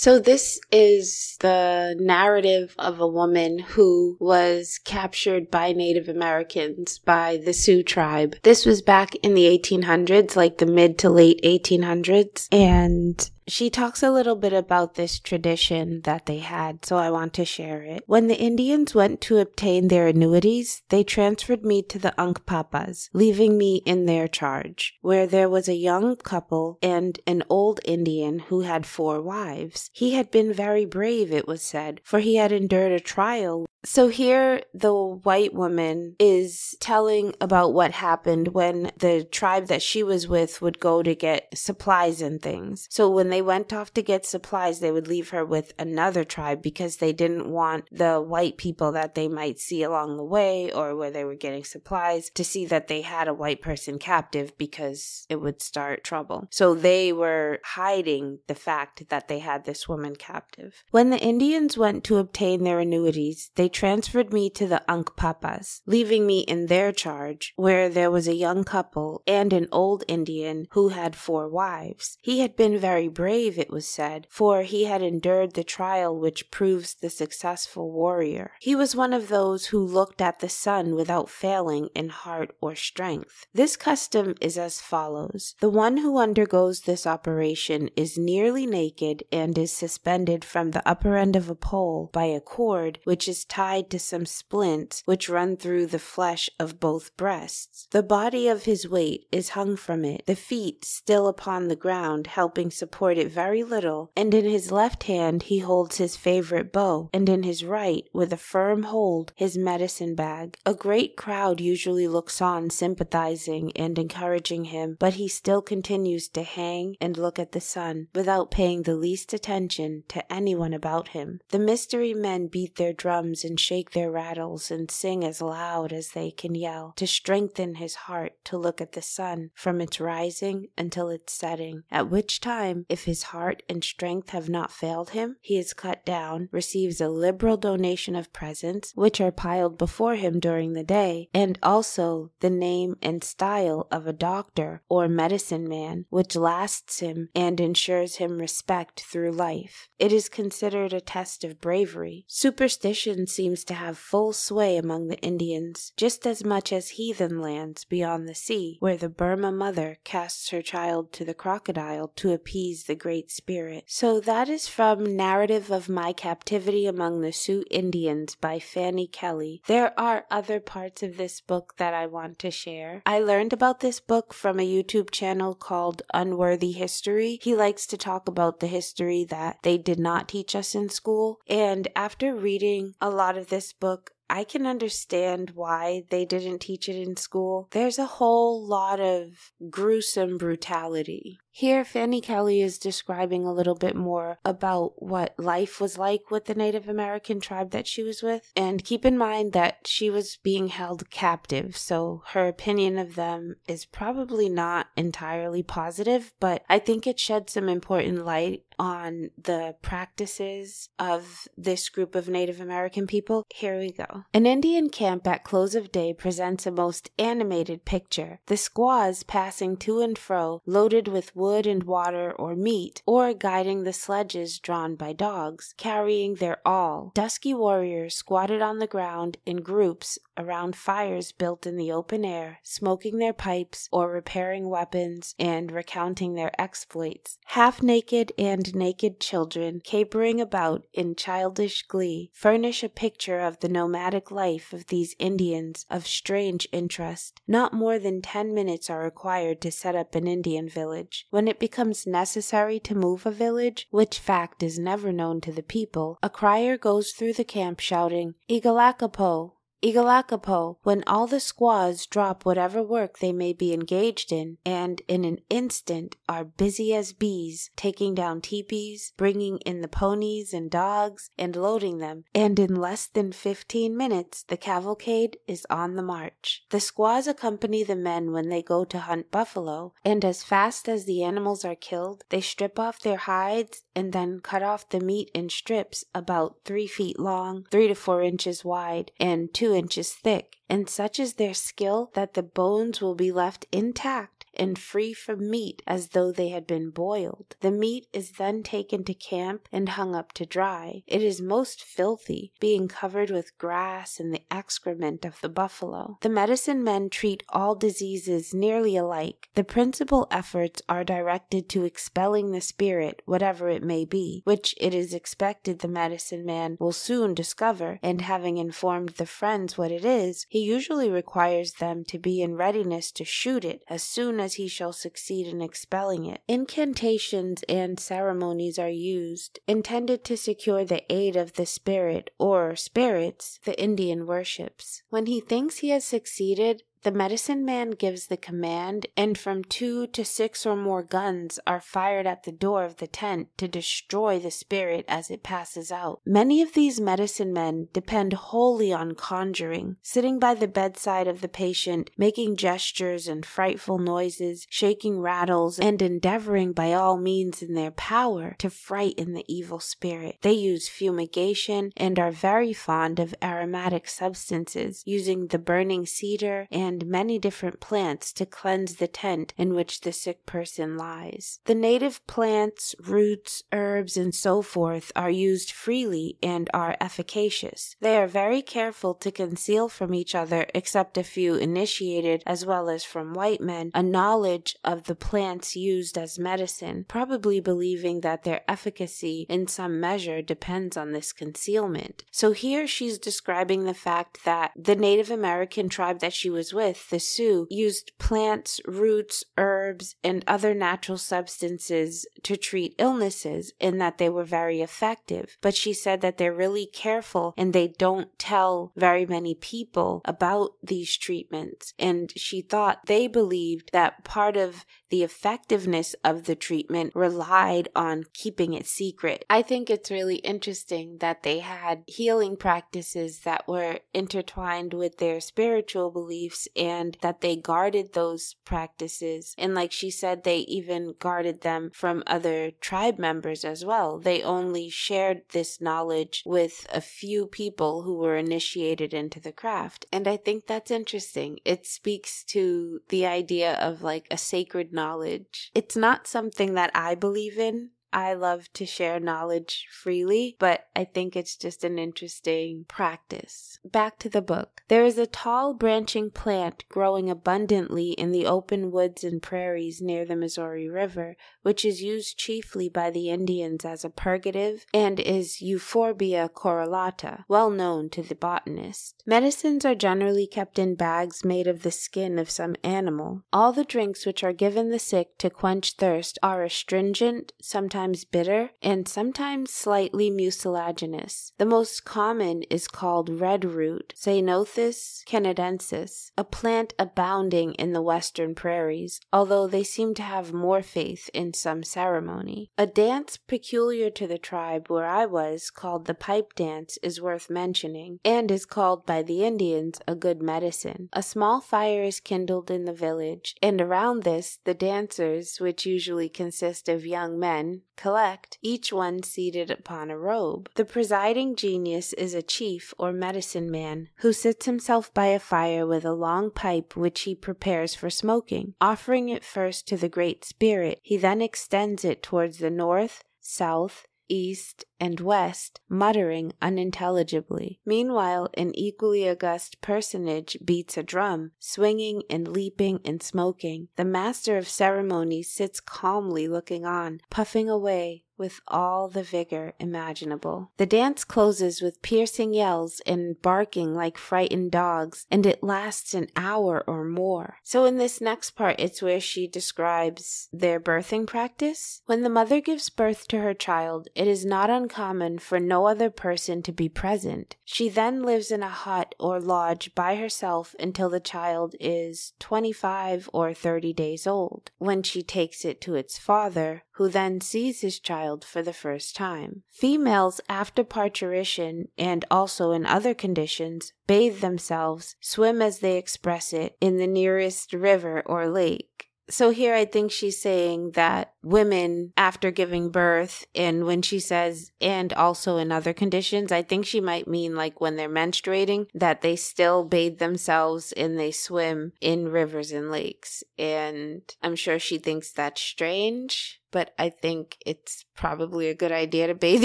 So, this is the narrative of a woman who was captured by Native Americans by the Sioux tribe. This was back in the 1800s, like the mid to late 1800s. And she talks a little bit about this tradition that they had, so I want to share it. When the Indians went to obtain their annuities, they transferred me to the Unkpapas, leaving me in their charge, where there was a young couple and an old Indian who had four wives. He had been very brave, it was said, for he had endured a trial so here, the white woman is telling about what happened when the tribe that she was with would go to get supplies and things. So when they went off to get supplies, they would leave her with another tribe because they didn't want the white people that they might see along the way or where they were getting supplies to see that they had a white person captive because it would start trouble. So they were hiding the fact that they had this woman captive. When the Indians went to obtain their annuities, they transferred me to the Unkpapas, leaving me in their charge, where there was a young couple and an old Indian who had four wives. He had been very brave, it was said, for he had endured the trial which proves the successful warrior. He was one of those who looked at the sun without failing in heart or strength. This custom is as follows The one who undergoes this operation is nearly naked and is suspended from the upper end of a pole by a cord which is tied tied to some splints which run through the flesh of both breasts. The body of his weight is hung from it, the feet still upon the ground, helping support it very little, and in his left hand he holds his favorite bow, and in his right, with a firm hold, his medicine bag. A great crowd usually looks on, sympathizing and encouraging him, but he still continues to hang and look at the sun, without paying the least attention to anyone about him. The mystery men beat their drums and shake their rattles and sing as loud as they can yell, to strengthen his heart to look at the sun from its rising until its setting, at which time, if his heart and strength have not failed him, he is cut down, receives a liberal donation of presents, which are piled before him during the day, and also the name and style of a doctor or medicine man, which lasts him and ensures him respect through life. It is considered a test of bravery. Superstition seems to have full sway among the Indians, just as much as heathen lands beyond the sea, where the Burma mother casts her child to the crocodile to appease the Great Spirit. So that is from Narrative of My Captivity Among the Sioux Indians by Fanny Kelly. There are other parts of this book that I want to share. I learned about this book from a YouTube channel called Unworthy History. He likes to talk about the history that they did not teach us in school. And after reading a lot of this book, I can understand why they didn't teach it in school. There's a whole lot of gruesome brutality. Here, Fanny Kelly is describing a little bit more about what life was like with the Native American tribe that she was with. And keep in mind that she was being held captive, so her opinion of them is probably not entirely positive, but I think it sheds some important light on the practices of this group of Native American people. Here we go. An Indian camp at close of day presents a most animated picture. The squaws passing to and fro, loaded with wood wood and water or meat, or guiding the sledges drawn by dogs, carrying their all. Dusky warriors squatted on the ground in groups around fires built in the open air, smoking their pipes or repairing weapons and recounting their exploits. Half naked and naked children, capering about in childish glee, furnish a picture of the nomadic life of these Indians of strange interest. Not more than ten minutes are required to set up an Indian village. When it becomes necessary to move a village, which fact is never known to the people, a crier goes through the camp shouting, Igalakapo, Igalakapo, when all the squaws drop whatever work they may be engaged in, and in an instant are busy as bees, taking down teepees, bringing in the ponies and dogs, and loading them, and in less than fifteen minutes the cavalcade is on the march. The squaws accompany the men when they go to hunt buffalo, and as fast as the animals are killed, they strip off their hides and then cut off the meat in strips about three feet long, three to four inches wide, and two inches thick, and such is their skill that the bones will be left intact and free from meat as though they had been boiled. The meat is then taken to camp and hung up to dry. It is most filthy, being covered with grass and the excrement of the buffalo. The medicine men treat all diseases nearly alike. The principal efforts are directed to expelling the spirit, whatever it may be, which it is expected the medicine man will soon discover, and having informed the friends what it is, he usually requires them to be in readiness to shoot it as soon as he shall succeed in expelling it. Incantations and ceremonies are used, intended to secure the aid of the spirit or spirits the Indian worships. When he thinks he has succeeded, the medicine man gives the command, and from two to six or more guns are fired at the door of the tent to destroy the spirit as it passes out. Many of these medicine men depend wholly on conjuring, sitting by the bedside of the patient, making gestures and frightful noises, shaking rattles, and endeavoring by all means in their power to frighten the evil spirit. They use fumigation and are very fond of aromatic substances, using the burning cedar and and many different plants to cleanse the tent in which the sick person lies. The native plants, roots, herbs, and so forth are used freely and are efficacious. They are very careful to conceal from each other, except a few initiated, as well as from white men, a knowledge of the plants used as medicine, probably believing that their efficacy in some measure depends on this concealment. So here she's describing the fact that the Native American tribe that she was with, the Sioux, used plants, roots, herbs, and other natural substances to treat illnesses and that they were very effective. But she said that they're really careful and they don't tell very many people about these treatments. And she thought they believed that part of the effectiveness of the treatment relied on keeping it secret. I think it's really interesting that they had healing practices that were intertwined with their spiritual beliefs and that they guarded those practices. And like she said, they even guarded them from other tribe members as well. They only shared this knowledge with a few people who were initiated into the craft. And I think that's interesting. It speaks to the idea of like a sacred knowledge. It's not something that I believe in. I love to share knowledge freely, but I think it's just an interesting practice. Back to the book. There is a tall branching plant growing abundantly in the open woods and prairies near the Missouri River, which is used chiefly by the Indians as a purgative and is Euphorbia corollata, well known to the botanist. Medicines are generally kept in bags made of the skin of some animal. All the drinks which are given the sick to quench thirst are astringent, sometimes bitter, and sometimes slightly mucilaginous. The most common is called red root, Ceanothus canadensis, a plant abounding in the western prairies, although they seem to have more faith in some ceremony. A dance peculiar to the tribe where I was, called the pipe dance, is worth mentioning, and is called by the Indians a good medicine. A small fire is kindled in the village, and around this the dancers, which usually consist of young men, collect, each one seated upon a robe. The presiding genius is a chief or medicine man who sits himself by a fire with a long pipe which he prepares for smoking. Offering it first to the Great Spirit, he then extends it towards the north, south, east, and west, muttering unintelligibly. Meanwhile, an equally august personage beats a drum, swinging and leaping and smoking. The master of ceremonies sits calmly looking on, puffing away with all the vigor imaginable. The dance closes with piercing yells and barking like frightened dogs, and it lasts an hour or more. So, in this next part, it's where she describes their birthing practice. When the mother gives birth to her child, it is not uncommon for no other person to be present. She then lives in a hut or lodge by herself until the child is 25 or 30 days old, when she takes it to its father, who then sees his child for the first time. Females after parturition and also in other conditions bathe themselves, swim as they express it, in the nearest river or lake So here I think she's saying that women after giving birth and when she says and also in other conditions, I think she might mean like when they're menstruating that they still bathe themselves and they swim in rivers and lakes. And I'm sure she thinks that's strange, but I think it's probably a good idea to bathe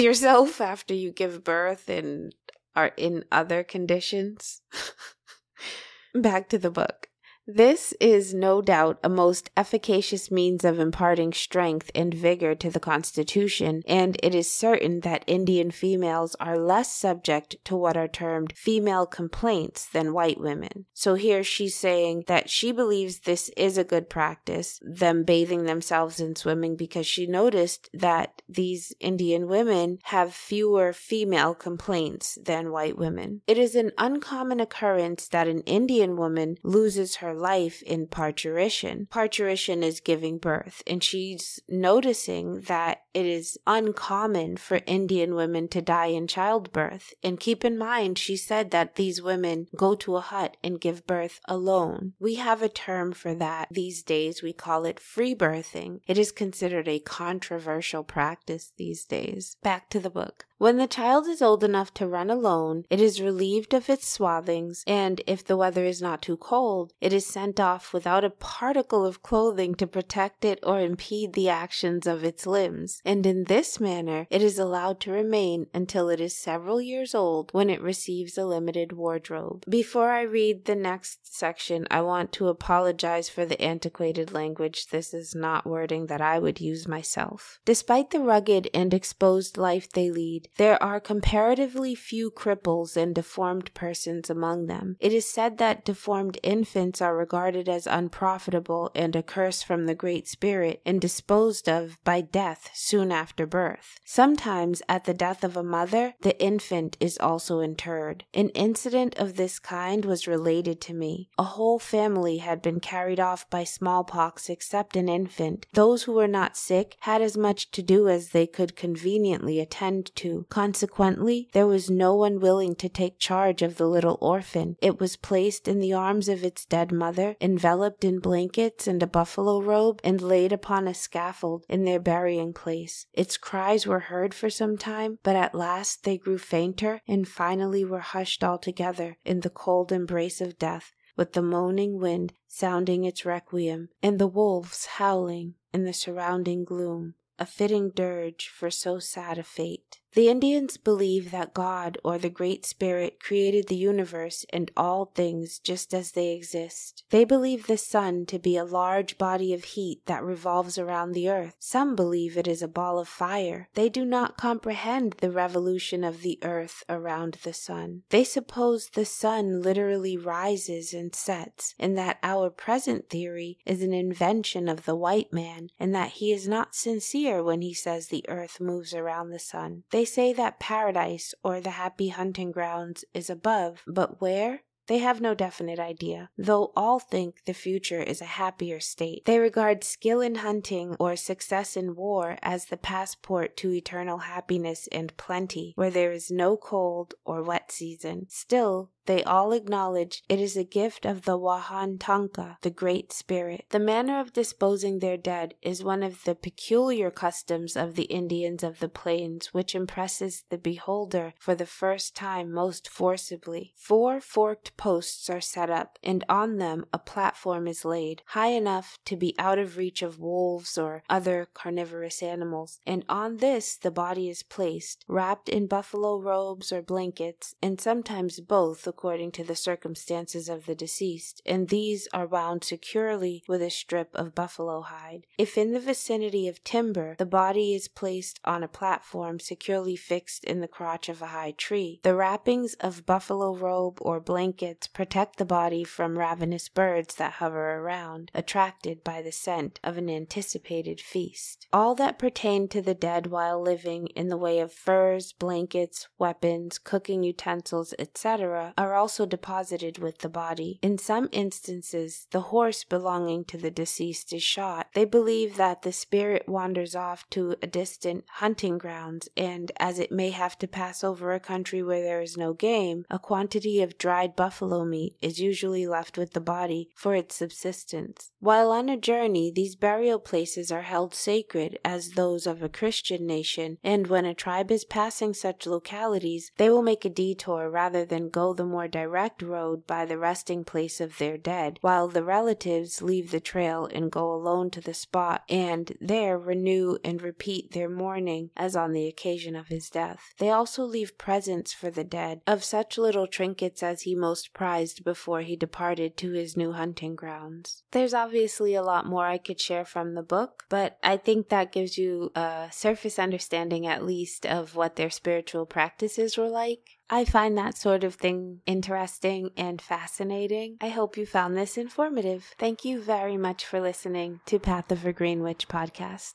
yourself after you give birth and are in other conditions. Back to the book. This is no doubt a most efficacious means of imparting strength and vigor to the Constitution, and it is certain that Indian females are less subject to what are termed female complaints than white women. So here she's saying that she believes this is a good practice, them bathing themselves and swimming, because she noticed that these Indian women have fewer female complaints than white women. It is an uncommon occurrence that an Indian woman loses her life in parturition. Parturition is giving birth, and she's noticing that it is uncommon for Indian women to die in childbirth. And keep in mind, she said that these women go to a hut and give birth alone. We have a term for that these days. We call it free birthing. It is considered a controversial practice these days. Back to the book. When the child is old enough to run alone, it is relieved of its swathings, and if the weather is not too cold, it is sent off without a particle of clothing to protect it or impede the actions of its limbs, and in this manner it is allowed to remain until it is several years old when it receives a limited wardrobe. Before I read the next section, I want to apologize for the antiquated language. This is not wording that I would use myself. Despite the rugged and exposed life they lead, there are comparatively few cripples and deformed persons among them. It is said that deformed infants are regarded as unprofitable and a curse from the Great Spirit and disposed of by death soon after birth. Sometimes, at the death of a mother, the infant is also interred. An incident of this kind was related to me. A whole family had been carried off by smallpox except an infant. Those who were not sick had as much to do as they could conveniently attend to. Consequently, there was no one willing to take charge of the little orphan. It was placed in the arms of its dead mother, enveloped in blankets and a buffalo robe, and laid upon a scaffold in their burying place. Its cries were heard for some time, but at last they grew fainter and finally were hushed altogether in the cold embrace of death with the moaning wind sounding its requiem, and the wolves howling in the surrounding gloom, a fitting dirge for so sad a fate. The Indians believe that God or the Great Spirit created the universe and all things just as they exist. They believe the sun to be a large body of heat that revolves around the earth. Some believe it is a ball of fire. They do not comprehend the revolution of the earth around the sun. They suppose the sun literally rises and sets, and that our present theory is an invention of the white man, and that he is not sincere when he says the earth moves around the sun. They they say that paradise or the happy hunting grounds is above, but where? They have no definite idea, though all think the future is a happier state. They regard skill in hunting or success in war as the passport to eternal happiness and plenty, where there is no cold or wet season. Still, they all acknowledge it is a gift of the Wahan Tanka, the Great Spirit. The manner of disposing their dead is one of the peculiar customs of the Indians of the plains which impresses the beholder for the first time most forcibly. Four forked posts are set up, and on them a platform is laid, high enough to be out of reach of wolves or other carnivorous animals, and on this the body is placed, wrapped in buffalo robes or blankets, and sometimes both according to the circumstances of the deceased, and these are wound securely with a strip of buffalo hide. If in the vicinity of timber, the body is placed on a platform securely fixed in the crotch of a high tree. The wrappings of buffalo robe or blankets protect the body from ravenous birds that hover around, attracted by the scent of an anticipated feast. All that pertain to the dead while living in the way of furs, blankets, weapons, cooking utensils, etc., are also deposited with the body. In some instances, the horse belonging to the deceased is shot. They believe that the spirit wanders off to a distant hunting grounds, and as it may have to pass over a country where there is no game, a quantity of dried buffalo meat is usually left with the body for its subsistence. While on a journey, these burial places are held sacred as those of a Christian nation, and when a tribe is passing such localities, they will make a detour rather than go the more direct road by the resting place of their dead, while the relatives leave the trail and go alone to the spot and there renew and repeat their mourning as on the occasion of his death. They also leave presents for the dead of such little trinkets as he most prized before he departed to his new hunting grounds. There's obviously a lot more I could share from the book, but I think that gives you a surface understanding at least of what their spiritual practices were like. I find that sort of thing interesting and fascinating. I hope you found this informative. Thank you very much for listening to Path of a Green Witch podcast.